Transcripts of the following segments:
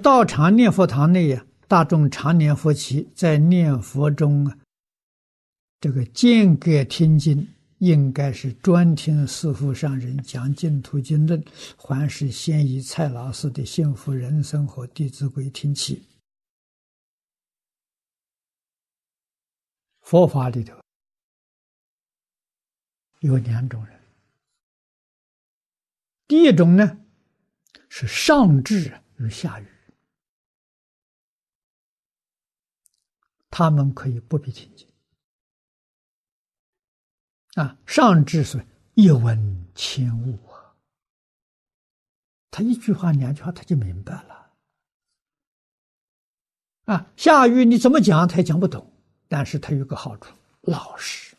道场念佛堂内呀，大众常年佛起，在念佛中啊，这个间隔听经，应该是专听师父上人讲《净土经论》，还是先以蔡老师的《幸福人生》和《弟子规》听起。佛法里头有两种人，第一种呢是上智与下愚，他们可以不必听经啊。上智是一闻千悟啊，他一句话两句话他就明白了啊。下愚你怎么讲他也讲不懂。但是他有个好处，老实。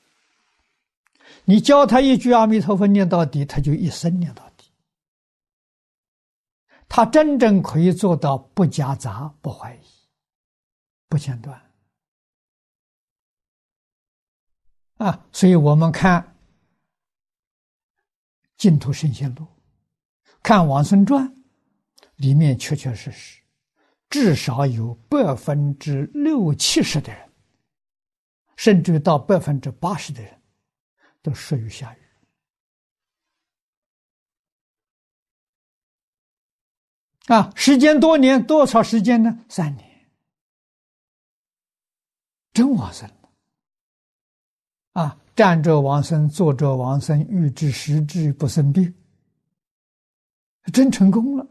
你教他一句阿弥陀佛念到底，他就一生念到底。他真正可以做到不夹杂、不怀疑、不间断。啊，所以我们看《净土圣贤录》，看《往生传》，里面确确实实，至少有百分之六七十的人。甚至到百分之八十的人，都属于下雨。啊，时间多年，多少时间呢？三年，真往生了。啊，站着往生，坐着往生，欲知时至不生病，真成功了。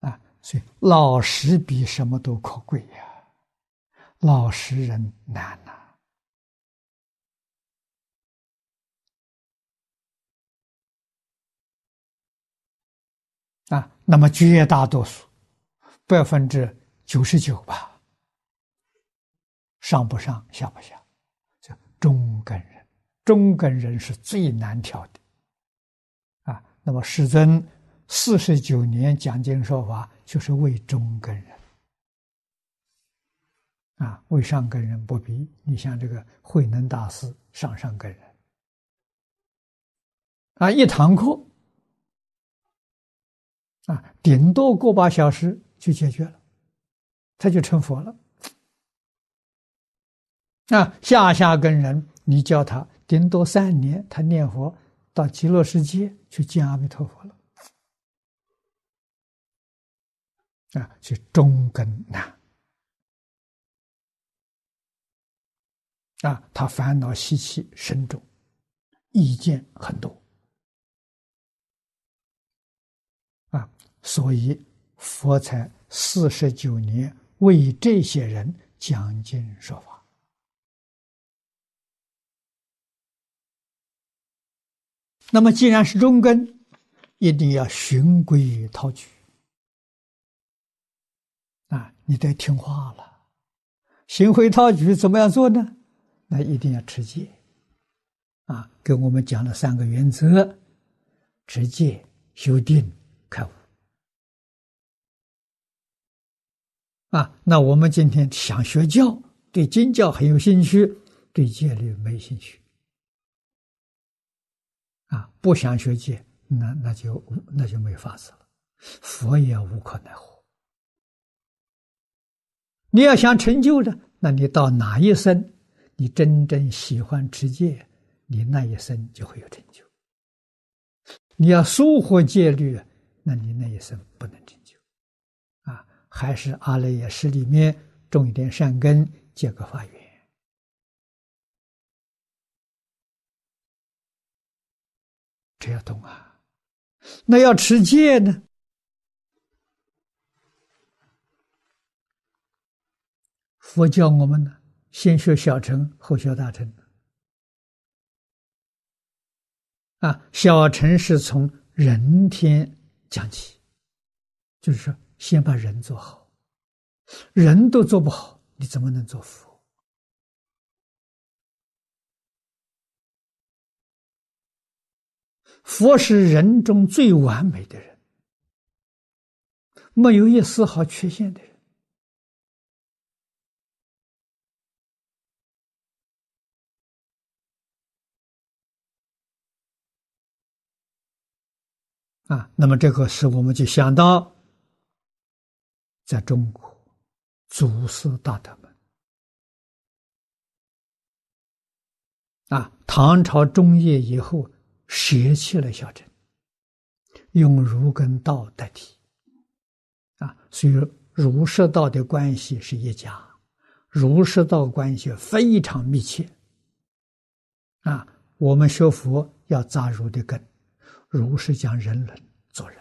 啊，所以老实比什么都可贵呀。老实人难呐，啊，那么绝大多数，百分之九十九吧，上不上下不下，叫中根人，中根人是最难调的，啊，那么师尊四十九年讲经说法，就是为中根人。啊，为上根人不必。你像这个慧能大师上上根人，啊，一堂课，啊，顶多个把小时就解决了，他就成佛了。啊，下下根人，你教他顶多三年，他念佛到极乐世界去见阿弥陀佛了。啊，就中根呐。啊，他烦恼习气深重，意见很多，啊，所以佛才四十九年为这些人讲经说法。那么，既然是中根，一定要循规蹈矩，啊，你得听话了，循规蹈矩怎么样做呢？那一定要持戒，啊，跟我们讲了三个原则：持戒、修定、开悟。啊，那我们今天想学教，对经教很有兴趣，对戒律没兴趣，啊，不想学戒，那那就那就没法子了，佛也无可奈何。你要想成就的，那你到哪一生？你真正喜欢持戒，你那一生就会有成就。你要疏忽戒律，那你那一生不能成就。啊，还是阿赖耶识里面种一点善根，结个法缘。这要懂啊。那要持戒呢？佛教我们呢？先学小乘，后学大乘。啊，小乘是从人天讲起，就是说，先把人做好，人都做不好，你怎么能做佛？佛是人中最完美的人，没有一丝毫缺陷的人。啊，那么这个时我们就想到在中国祖师大德们啊，唐朝中叶以后舍弃了小乘，用儒跟道代替啊，所以儒释道的关系是一家，儒释道关系非常密切啊。我们学佛要扎儒的根，儒是讲人伦做人。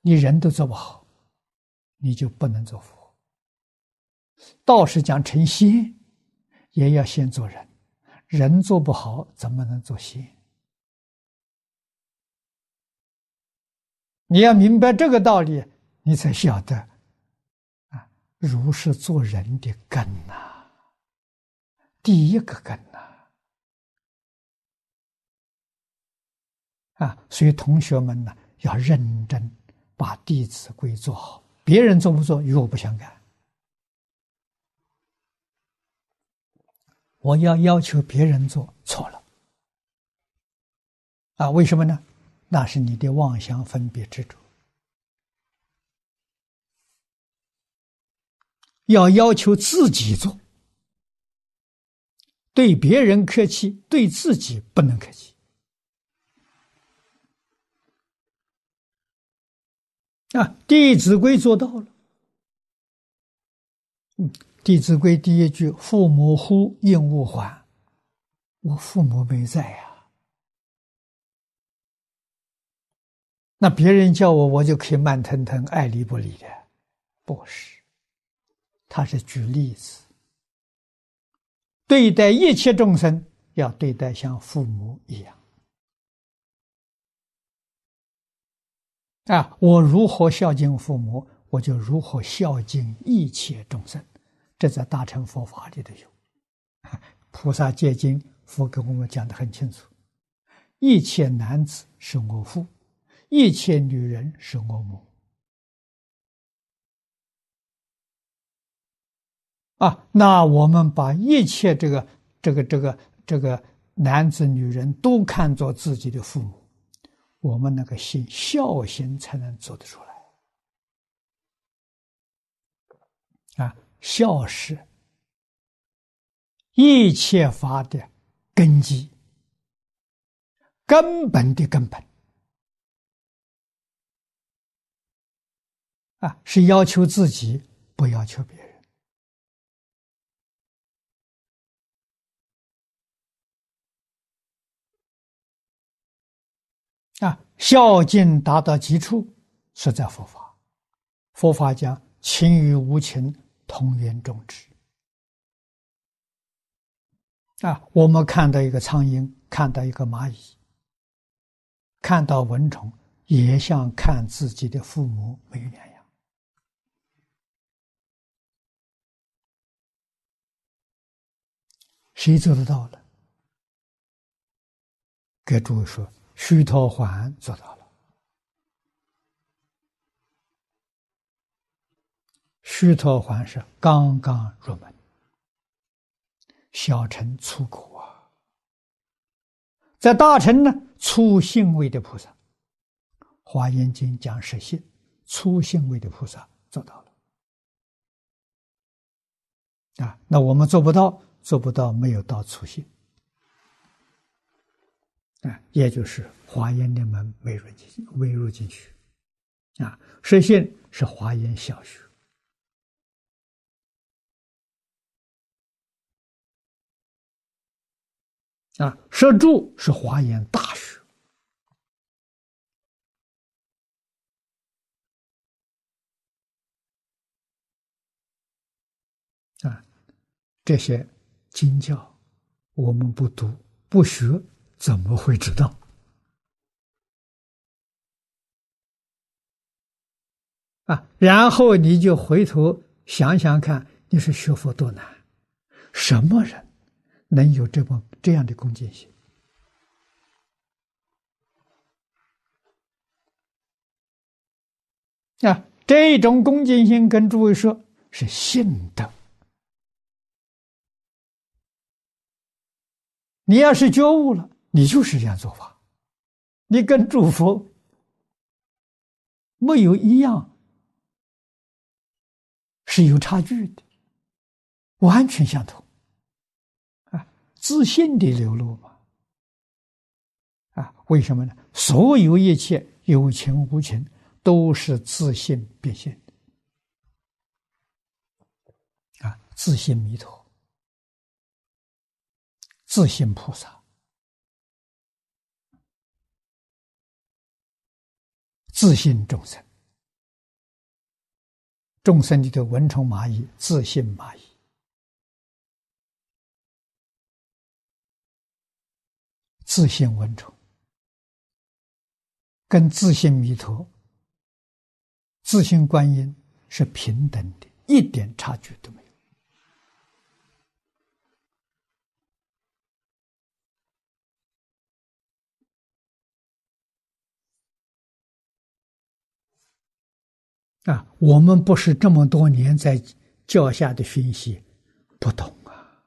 你人都做不好，你就不能做佛。道是讲成仙，也要先做人，人做不好，怎么能做仙？你要明白这个道理，你才晓得，啊，儒是做人的根呐，第一个根呐，啊，所以同学们呢，要认真。把《弟子规》做好，别人做不做与我不相干。我要要求别人做错了啊？为什么呢？那是你的妄想分别执着。要要求自己做，对别人客气，对自己不能客气。啊，《弟子规》做到了。《弟子规》第一句“父母呼，应勿缓”，我父母没在呀，那别人叫我，我就可以慢腾腾、爱理不理的？不是，他是举例子，对待一切众生，要对待像父母一样。啊！我如何孝敬父母，我就如何孝敬一切众生。这在大乘佛法里头有，菩萨戒经佛给我们讲得很清楚：一切男子是我父，一切女人是我母。啊，那我们把一切这个、这个、这个、这个男子、女人都看作自己的父母。我们那个心孝心才能做得出来啊！孝是一切法的根基，根本的根本啊！是要求自己，不要求别人。啊，孝敬达到极处，是在佛法。佛法讲情与无情同源种植。啊，我们看到一个苍蝇，看到一个蚂蚁，看到蚊虫，也像看自己的父母没有两样。谁做得到了？给诸位说。须陀洹做到了。须陀洹是刚刚入门，小乘出苦啊，在大乘呢，粗信位的菩萨，《华严经》讲实信，粗信位的菩萨做到了。啊，那我们做不到，做不到，没有到粗信。啊，也就是华严的门没入进去，未入进去，啊，实信是华严小学，啊，实住是华严大学，啊，这些经教我们不读不学。怎么会知道？啊，然后你就回头想想看，你是学佛多难，什么人能有这么这样的恭敬心？啊，这种恭敬心跟诸位说是信的。你要是觉悟了。你就是这样做法，你跟诸佛没有一样是有差距的，完全相同。自信的流露嘛。啊，为什么呢？所有一切有情无情，都是自信变现的。啊，自信弥陀，自信菩萨，自信众生。众生里的蚊虫蚂蚁，自信蚂蚁。自性蚊虫。跟自信弥陀、自信观音是平等的，一点差距都没有。啊，我们不是这么多年在教下的熏习，不懂啊。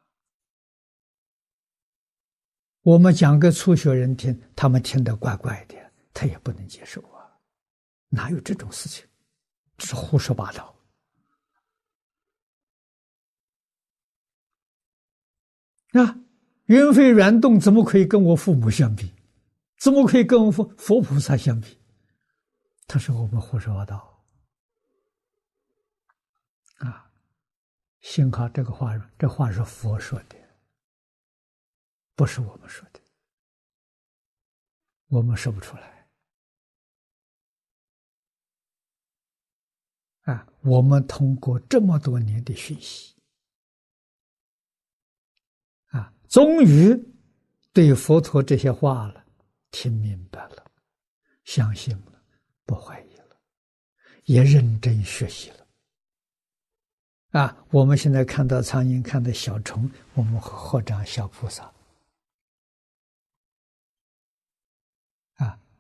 我们讲给初学人听，他们听得怪怪的。他也不能接受啊，哪有这种事情？这是胡说八道啊！云飞缘动怎么可以跟我父母相比？怎么可以跟我佛佛菩萨相比？他说我们胡说八道啊！幸好这个话，这话是佛说的，不是我们说的，我们说不出来。啊，我们通过这么多年的学习，啊，终于对佛陀这些话了听明白了，相信了，不怀疑了，也认真学习了。啊，我们现在看到苍蝇，看到小虫，我们合掌小菩萨，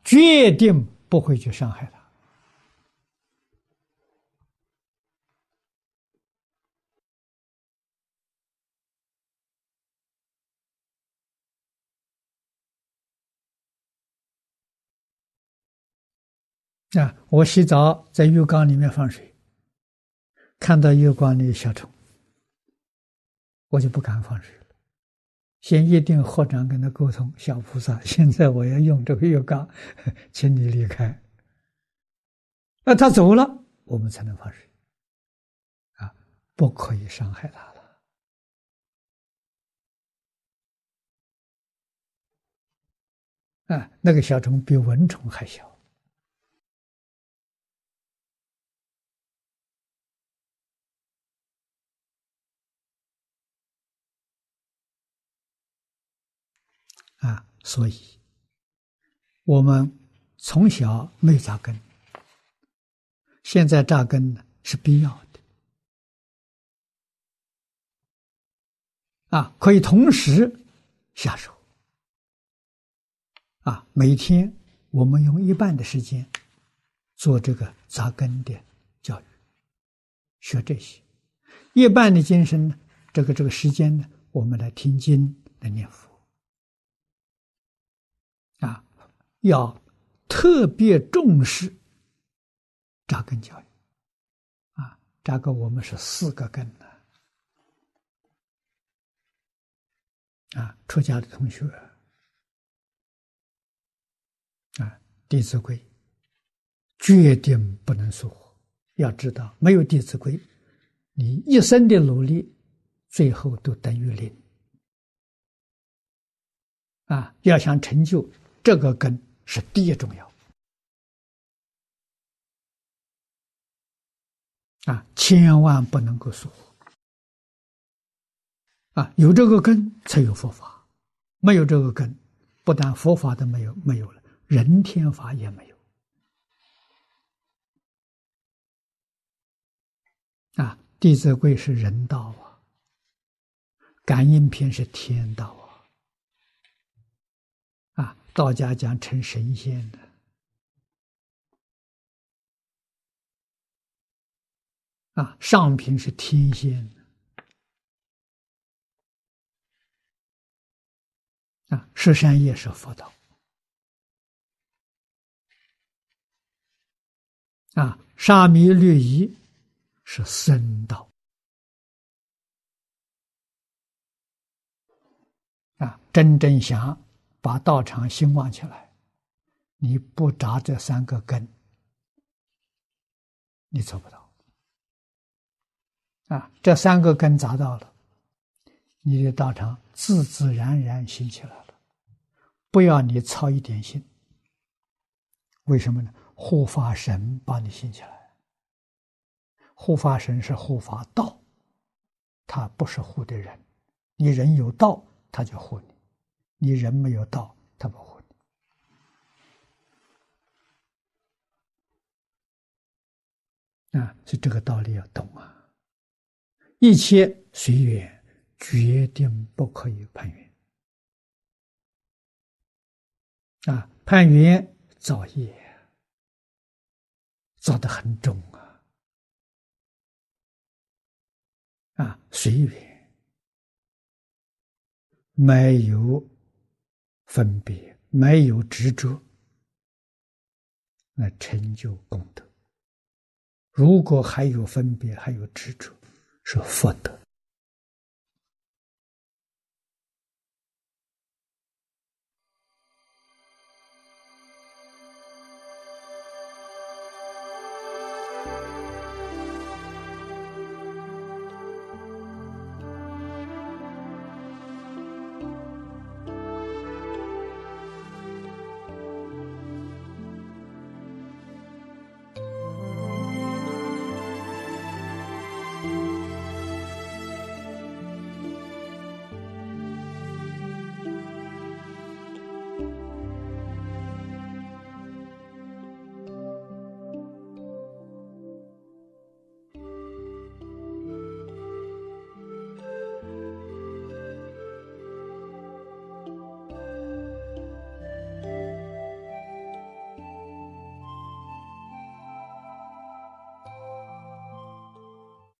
决定不会去伤害他。啊！我洗澡在浴缸里面放水，看到浴缸里的小虫，我就不敢放水了。先一定合掌跟他沟通，小菩萨，现在我要用这个浴缸，请你离开。那他走了，我们才能放水。啊，不可以伤害他了。啊，那个小虫比蚊虫还小。啊，所以，我们从小没扎根，现在扎根呢是必要的。啊，可以同时下手。啊，每天我们用一半的时间做这个扎根的教育，学这些；一半的精神呢，这个这个时间呢，我们来听经来念佛。啊，要特别重视扎根教育。啊，扎根我们是四个根的。啊，出家的同学，啊，《弟子规》决定不能疏忽。要知道，没有《弟子规》，你一生的努力，最后都等于零。啊，要想成就。这个根是第一重要啊，千万不能够疏忽啊！有这个根才有佛法，没有这个根，不但佛法都没有，没有了，人天法也没有啊！《弟子规》是人道啊，《感应篇》是天道啊。道家讲成神仙的。啊，上品是天仙。啊，十善业是佛道。啊，沙弥律仪是僧道。啊，真正想把道场兴旺起来，你不扎这三个根，你做不到。啊，这三个根扎到了，你的道场自自然然兴起来了。不要你操一点心，为什么呢？护法神帮你兴起来。护法神是护法道，他不是护的人。你人有道，他就护你；你人没有道，他不护你。啊，是这个道理要懂啊！一切随缘，决定不可以攀缘。啊，攀缘造业，造得很重啊！啊，随缘，没有分别，没有执着，那成就功德；如果还有分别，还有执着，是福德。